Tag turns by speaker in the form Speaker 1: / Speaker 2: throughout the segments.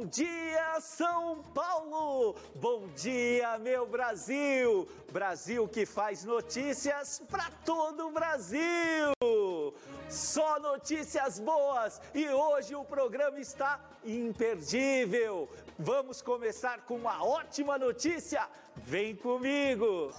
Speaker 1: Bom dia, São Paulo! Bom dia, meu Brasil! Brasil que faz notícias para todo o Brasil! Só notícias boas e hoje o programa está imperdível. Vamos começar com uma ótima notícia. Vem comigo!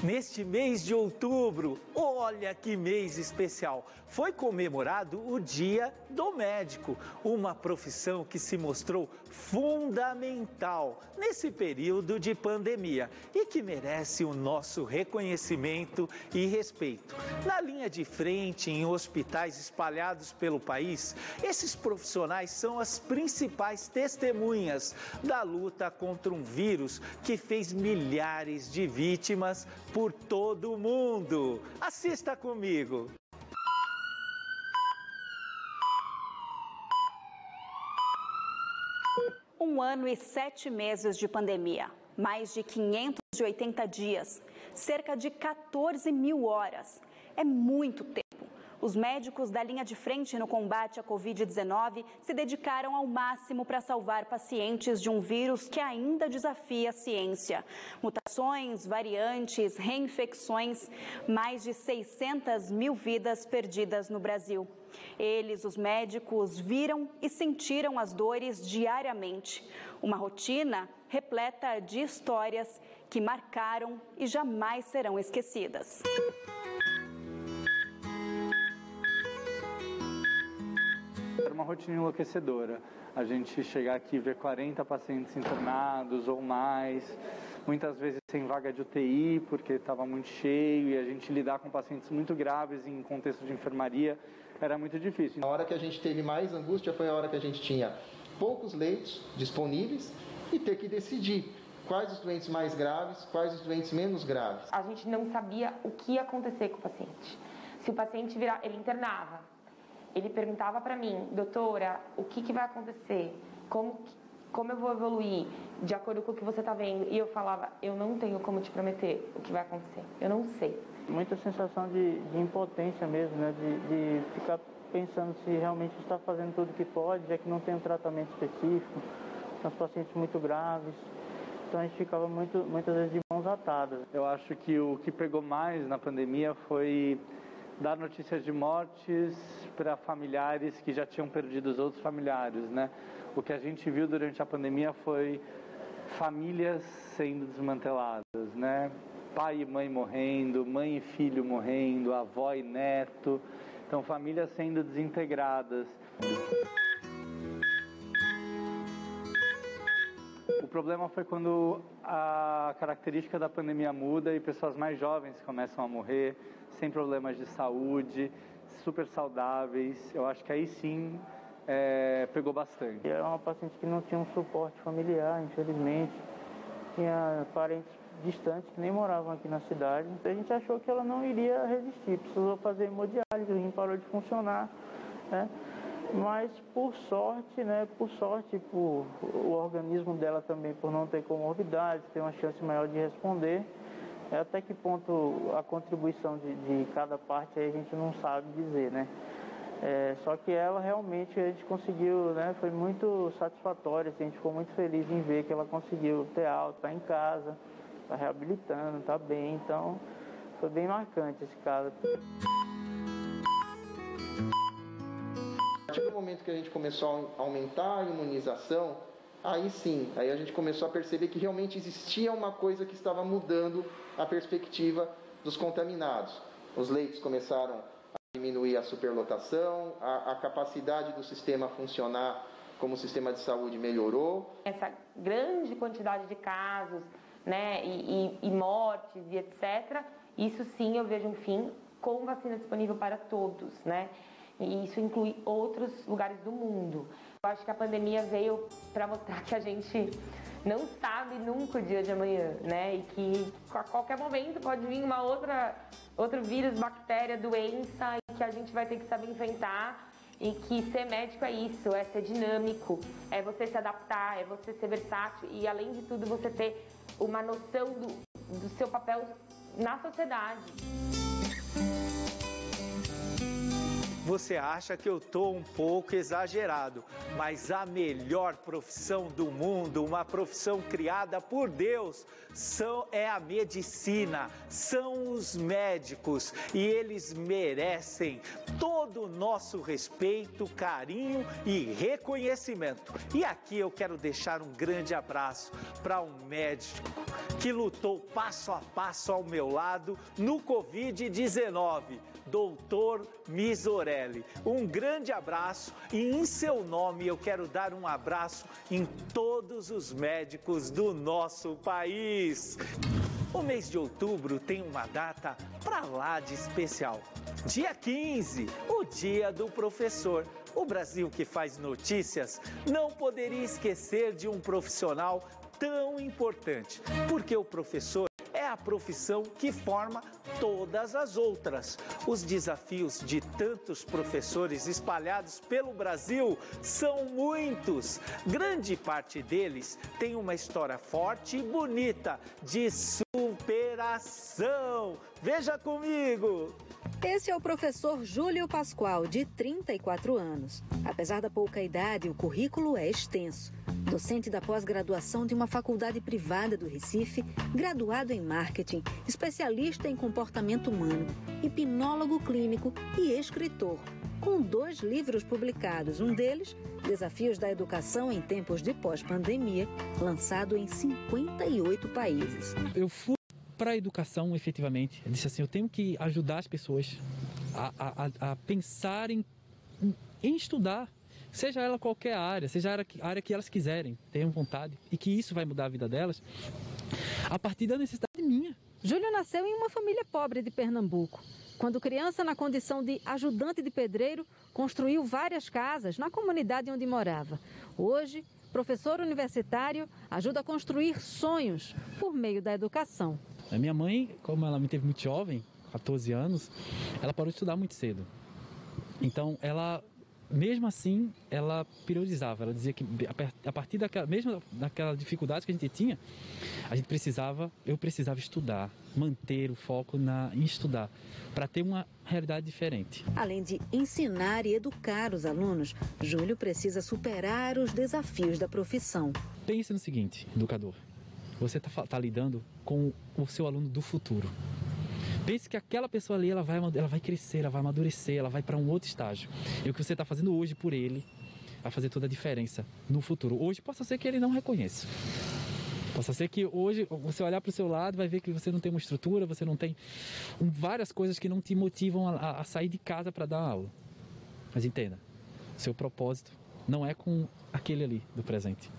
Speaker 1: Neste mês de outubro, olha que mês especial, foi comemorado o Dia do Médico, uma profissão que se mostrou fundamental nesse período de pandemia e que merece o nosso reconhecimento e respeito. Na linha de frente, em hospitais espalhados pelo país, esses profissionais são as principais testemunhas da luta contra um vírus que fez milhares de vítimas por todo mundo. Assista comigo.
Speaker 2: Um ano e sete meses de pandemia, mais de 580 dias, cerca de 14 mil horas. É muito tempo. Os médicos da linha de frente no combate à Covid-19 se dedicaram ao máximo para salvar pacientes de um vírus que ainda desafia a ciência. Mutações, variantes, reinfecções, mais de 600 mil vidas perdidas no Brasil. Eles, os médicos, viram e sentiram as dores diariamente. Uma rotina repleta de histórias que marcaram e jamais serão esquecidas.
Speaker 3: Era uma rotina enlouquecedora. A gente chegar aqui e ver 40 pacientes internados ou mais, muitas vezes sem vaga de UTI porque estava muito cheio e a gente lidar com pacientes muito graves em contexto de enfermaria era muito difícil.
Speaker 4: A hora que a gente teve mais angústia foi a hora que a gente tinha poucos leitos disponíveis e ter que decidir quais os doentes mais graves, quais os doentes menos graves.
Speaker 5: A gente não sabia o que ia acontecer com o paciente. Se o paciente virar, ele internava, ele perguntava para mim, doutora, o que, que vai acontecer? Como, como eu vou evoluir de acordo com o que você está vendo? E eu falava, eu não tenho como te prometer o que vai acontecer. Eu não sei.
Speaker 3: Muita sensação de, de impotência mesmo, né? De, de ficar pensando se realmente está fazendo tudo o que pode, já que não tem um tratamento específico, são pacientes muito graves. Então a gente ficava muito, muitas vezes de mãos atadas. Eu acho que o que pegou mais na pandemia foi dar notícias de mortes para familiares que já tinham perdido os outros familiares, né? O que a gente viu durante a pandemia foi famílias sendo desmanteladas, né? Pai e mãe morrendo, mãe e filho morrendo, avó e neto. Então, famílias sendo desintegradas. O problema foi quando a característica da pandemia muda e pessoas mais jovens começam a morrer, sem problemas de saúde, super saudáveis. Eu acho que aí sim é, pegou bastante. Era uma paciente que não tinha um suporte familiar, infelizmente. Tinha parentes distantes que nem moravam aqui na cidade. A gente achou que ela não iria resistir, precisou fazer hemodiálise, o rim parou de funcionar. Né? Mas por sorte, né, por sorte, por o organismo dela também, por não ter comorbidades, tem uma chance maior de responder. É até que ponto a contribuição de, de cada parte a gente não sabe dizer, né? É, só que ela realmente a gente conseguiu, né? Foi muito satisfatório, assim, a gente ficou muito feliz em ver que ela conseguiu ter alta, tá em casa, tá reabilitando, tá bem, então foi bem marcante esse caso.
Speaker 4: A partir do momento que a gente começou a aumentar a imunização, aí sim, aí a gente começou a perceber que realmente existia uma coisa que estava mudando a perspectiva dos contaminados. Os leitos começaram a diminuir a superlotação, a, a capacidade do sistema funcionar como o sistema de saúde melhorou.
Speaker 5: Essa grande quantidade de casos, né, e, e, e mortes e etc. Isso sim eu vejo um fim com vacina disponível para todos, né? E isso inclui outros lugares do mundo. Eu acho que a pandemia veio para mostrar que a gente não sabe nunca o dia de amanhã, né? E que a qualquer momento pode vir uma outra outro vírus, bactéria, doença que a gente vai ter que saber enfrentar e que ser médico é isso, é ser dinâmico, é você se adaptar, é você ser versátil e além de tudo você ter uma noção do, do seu papel na sociedade.
Speaker 1: Você acha que eu estou um pouco exagerado, mas a melhor profissão do mundo, uma profissão criada por Deus, são, é a medicina, são os médicos e eles merecem todo o nosso respeito, carinho e reconhecimento. E aqui eu quero deixar um grande abraço para um médico que lutou passo a passo ao meu lado no Covid-19 doutor Misorelli. Um grande abraço e em seu nome eu quero dar um abraço em todos os médicos do nosso país. O mês de outubro tem uma data para lá de especial. Dia 15, o Dia do Professor. O Brasil que faz notícias não poderia esquecer de um profissional tão importante, porque o professor profissão que forma todas as outras. Os desafios de tantos professores espalhados pelo Brasil são muitos. Grande parte deles tem uma história forte e bonita de superação. Veja comigo!
Speaker 6: Esse é o professor Júlio Pascoal, de 34 anos. Apesar da pouca idade, o currículo é extenso. Docente da pós-graduação de uma faculdade privada do Recife, graduado em marketing, especialista em comportamento humano, hipnólogo clínico e escritor. Com dois livros publicados, um deles, Desafios da Educação em Tempos de Pós-Pandemia, lançado em 58 países.
Speaker 7: Eu fui para a educação, efetivamente. Eu disse assim: eu tenho que ajudar as pessoas a, a, a pensar em, em estudar, seja ela qualquer área, seja a área que elas quiserem, tenham vontade, e que isso vai mudar a vida delas a partir da necessidade minha.
Speaker 6: Júlio nasceu em uma família pobre de Pernambuco. Quando criança, na condição de ajudante de pedreiro, construiu várias casas na comunidade onde morava. Hoje, professor universitário, ajuda a construir sonhos por meio da educação.
Speaker 7: A minha mãe, como ela me teve muito jovem, 14 anos, ela parou de estudar muito cedo. Então, ela mesmo assim, ela priorizava. Ela dizia que a partir daquela, mesmo daquela dificuldade que a gente tinha, a gente precisava, eu precisava estudar, manter o foco na, em estudar, para ter uma realidade diferente.
Speaker 6: Além de ensinar e educar os alunos, Júlio precisa superar os desafios da profissão.
Speaker 7: Pense no seguinte, educador: você está tá lidando com o seu aluno do futuro. Pense que aquela pessoa ali ela vai, ela vai crescer, ela vai amadurecer, ela vai para um outro estágio. E o que você está fazendo hoje por ele vai fazer toda a diferença no futuro. Hoje possa ser que ele não reconheça. Possa ser que hoje você olhar para o seu lado vai ver que você não tem uma estrutura, você não tem várias coisas que não te motivam a, a sair de casa para dar aula. Mas entenda, seu propósito não é com aquele ali do presente.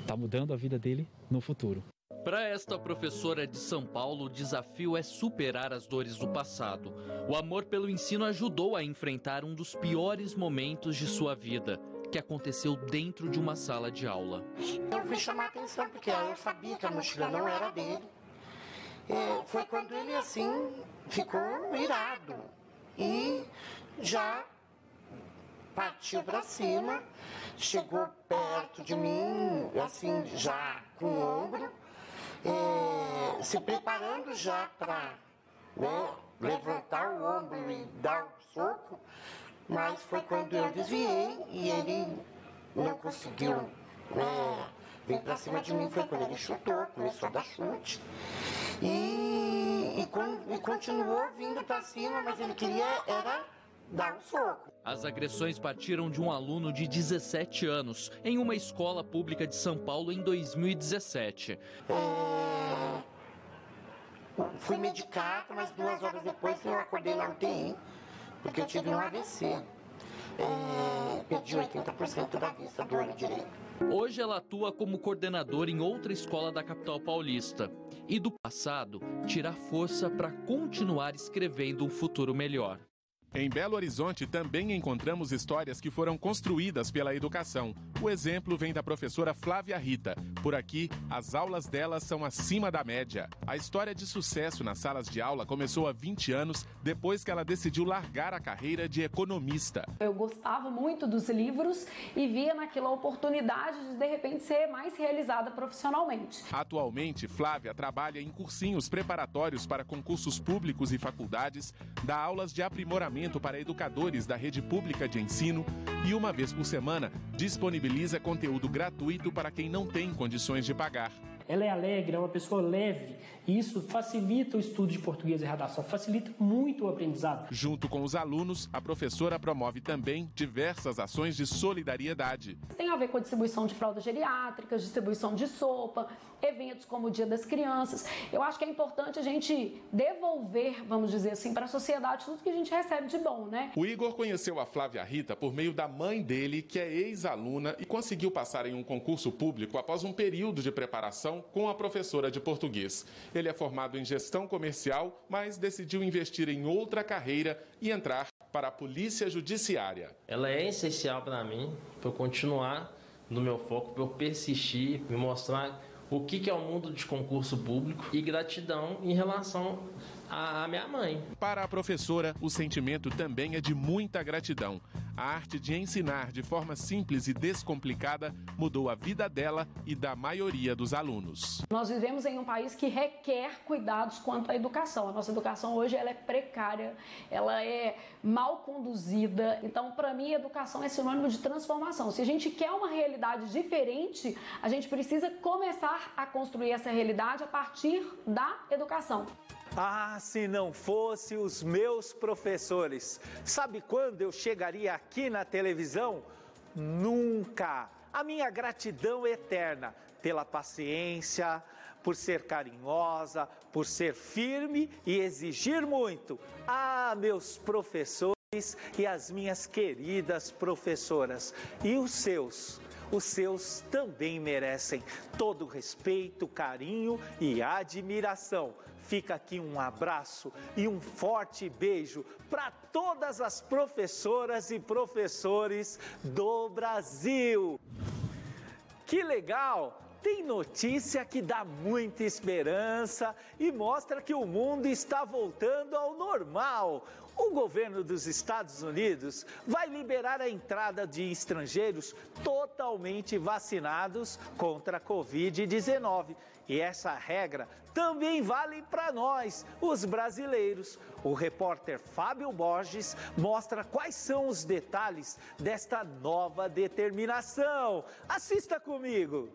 Speaker 7: Está mudando a vida dele no futuro.
Speaker 8: Para esta professora de São Paulo, o desafio é superar as dores do passado. O amor pelo ensino ajudou a enfrentar um dos piores momentos de sua vida, que aconteceu dentro de uma sala de aula.
Speaker 9: Eu fui chamar atenção porque eu sabia que a mochila não era dele. É, foi quando ele assim ficou irado e já partiu para cima, chegou perto de mim, assim já com o ombro é, se preparando já para né, levantar o ombro e dar o soco, mas foi quando eu desviei e ele não conseguiu né, vir para cima de mim, foi quando ele chutou, começou a dar chute. E, e, e continuou vindo para cima, mas ele queria era dar um soco.
Speaker 8: As agressões partiram de um aluno de 17 anos em uma escola pública de São Paulo em 2017. É...
Speaker 9: Fui medicado, mas duas horas depois eu acordei na UTI, porque eu tive um AVC. É... Perdi 80% da vista do olho direito.
Speaker 8: Hoje ela atua como coordenadora em outra escola da capital paulista. E do passado, tira força para continuar escrevendo um futuro melhor.
Speaker 10: Em Belo Horizonte também encontramos histórias que foram construídas pela educação. O exemplo vem da professora Flávia Rita. Por aqui, as aulas dela são acima da média. A história de sucesso nas salas de aula começou há 20 anos, depois que ela decidiu largar a carreira de economista.
Speaker 11: Eu gostava muito dos livros e via naquela oportunidade de, de repente, ser mais realizada profissionalmente.
Speaker 10: Atualmente, Flávia trabalha em cursinhos preparatórios para concursos públicos e faculdades, dá aulas de aprimoramento para educadores da rede pública de ensino e, uma vez por semana, disponibiliza conteúdo gratuito para quem não tem condições de pagar
Speaker 12: ela é alegre, é uma pessoa leve. E isso facilita o estudo de português e redação, facilita muito o aprendizado.
Speaker 10: Junto com os alunos, a professora promove também diversas ações de solidariedade.
Speaker 11: Tem a ver com a distribuição de fraldas geriátricas, distribuição de sopa, eventos como o Dia das Crianças. Eu acho que é importante a gente devolver, vamos dizer assim, para a sociedade tudo que a gente recebe de bom, né?
Speaker 10: O Igor conheceu a Flávia Rita por meio da mãe dele, que é ex-aluna e conseguiu passar em um concurso público após um período de preparação com a professora de português. Ele é formado em gestão comercial, mas decidiu investir em outra carreira e entrar para a Polícia Judiciária.
Speaker 13: Ela é essencial para mim, para eu continuar no meu foco, para eu persistir, me mostrar o que é o mundo de concurso público e gratidão em relação à minha mãe.
Speaker 10: Para a professora, o sentimento também é de muita gratidão. A arte de ensinar de forma simples e descomplicada mudou a vida dela e da maioria dos alunos.
Speaker 11: Nós vivemos em um país que requer cuidados quanto à educação. A nossa educação hoje ela é precária, ela é mal conduzida. Então, para mim, educação é sinônimo de transformação. Se a gente quer uma realidade diferente, a gente precisa começar a construir essa realidade a partir da educação.
Speaker 1: Ah, se não fosse os meus professores. Sabe quando eu chegaria aqui na televisão? Nunca. A minha gratidão eterna pela paciência, por ser carinhosa, por ser firme e exigir muito. Ah, meus professores e as minhas queridas professoras. E os seus? Os seus também merecem todo respeito, carinho e admiração Fica aqui um abraço e um forte beijo para todas as professoras e professores do Brasil. Que legal! Tem notícia que dá muita esperança e mostra que o mundo está voltando ao normal. O governo dos Estados Unidos vai liberar a entrada de estrangeiros totalmente vacinados contra a Covid-19 e essa regra também vale para nós, os brasileiros. O repórter Fábio Borges mostra quais são os detalhes desta nova determinação. Assista comigo!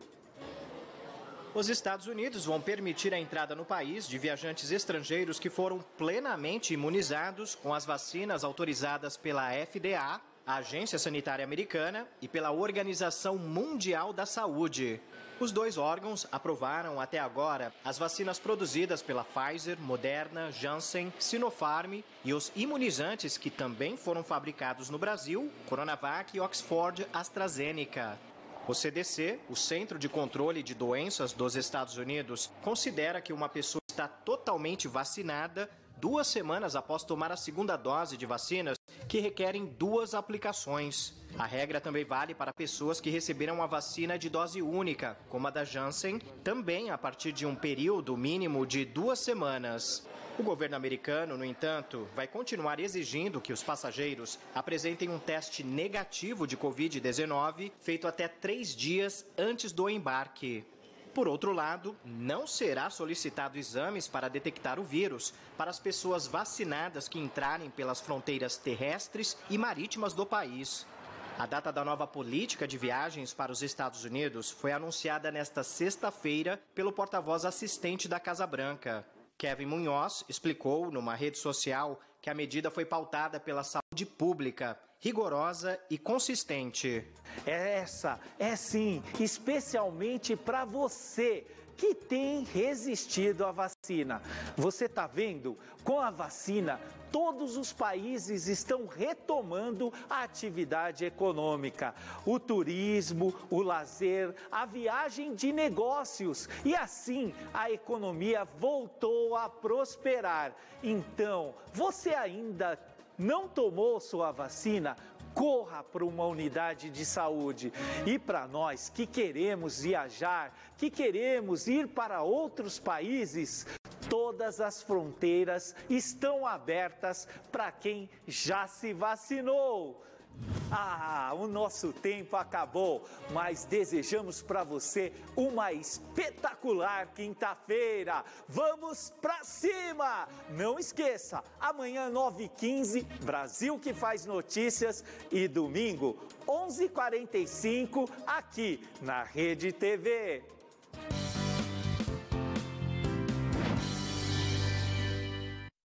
Speaker 14: Os Estados Unidos vão permitir a entrada no país de viajantes estrangeiros que foram plenamente imunizados com as vacinas autorizadas pela FDA, a Agência Sanitária Americana e pela Organização Mundial da Saúde. Os dois órgãos aprovaram até agora as vacinas produzidas pela Pfizer, Moderna, Janssen, Sinopharm e os imunizantes que também foram fabricados no Brasil, Coronavac e Oxford AstraZeneca. O CDC, o Centro de Controle de Doenças dos Estados Unidos, considera que uma pessoa está totalmente vacinada duas semanas após tomar a segunda dose de vacinas que requerem duas aplicações. A regra também vale para pessoas que receberam a vacina de dose única, como a da Janssen, também a partir de um período mínimo de duas semanas. O governo americano, no entanto, vai continuar exigindo que os passageiros apresentem um teste negativo de Covid-19 feito até três dias antes do embarque. Por outro lado, não será solicitado exames para detectar o vírus para as pessoas vacinadas que entrarem pelas fronteiras terrestres e marítimas do país. A data da nova política de viagens para os Estados Unidos foi anunciada nesta sexta-feira pelo porta-voz assistente da Casa Branca. Kevin Munhoz explicou numa rede social que a medida foi pautada pela saúde pública, rigorosa e consistente.
Speaker 1: É essa, é sim, especialmente para você que tem resistido à vacina. Você está vendo? Com a vacina, todos os países estão retomando a atividade econômica, o turismo, o lazer, a viagem de negócios e assim a economia voltou a prosperar. Então, você ainda não tomou sua vacina? Corra para uma unidade de saúde. E para nós que queremos viajar, que queremos ir para outros países, todas as fronteiras estão abertas para quem já se vacinou. Ah, o nosso tempo acabou, mas desejamos para você uma espetacular quinta-feira. Vamos para cima! Não esqueça, amanhã 9h15, Brasil que faz notícias e domingo 11h45 aqui na Rede TV.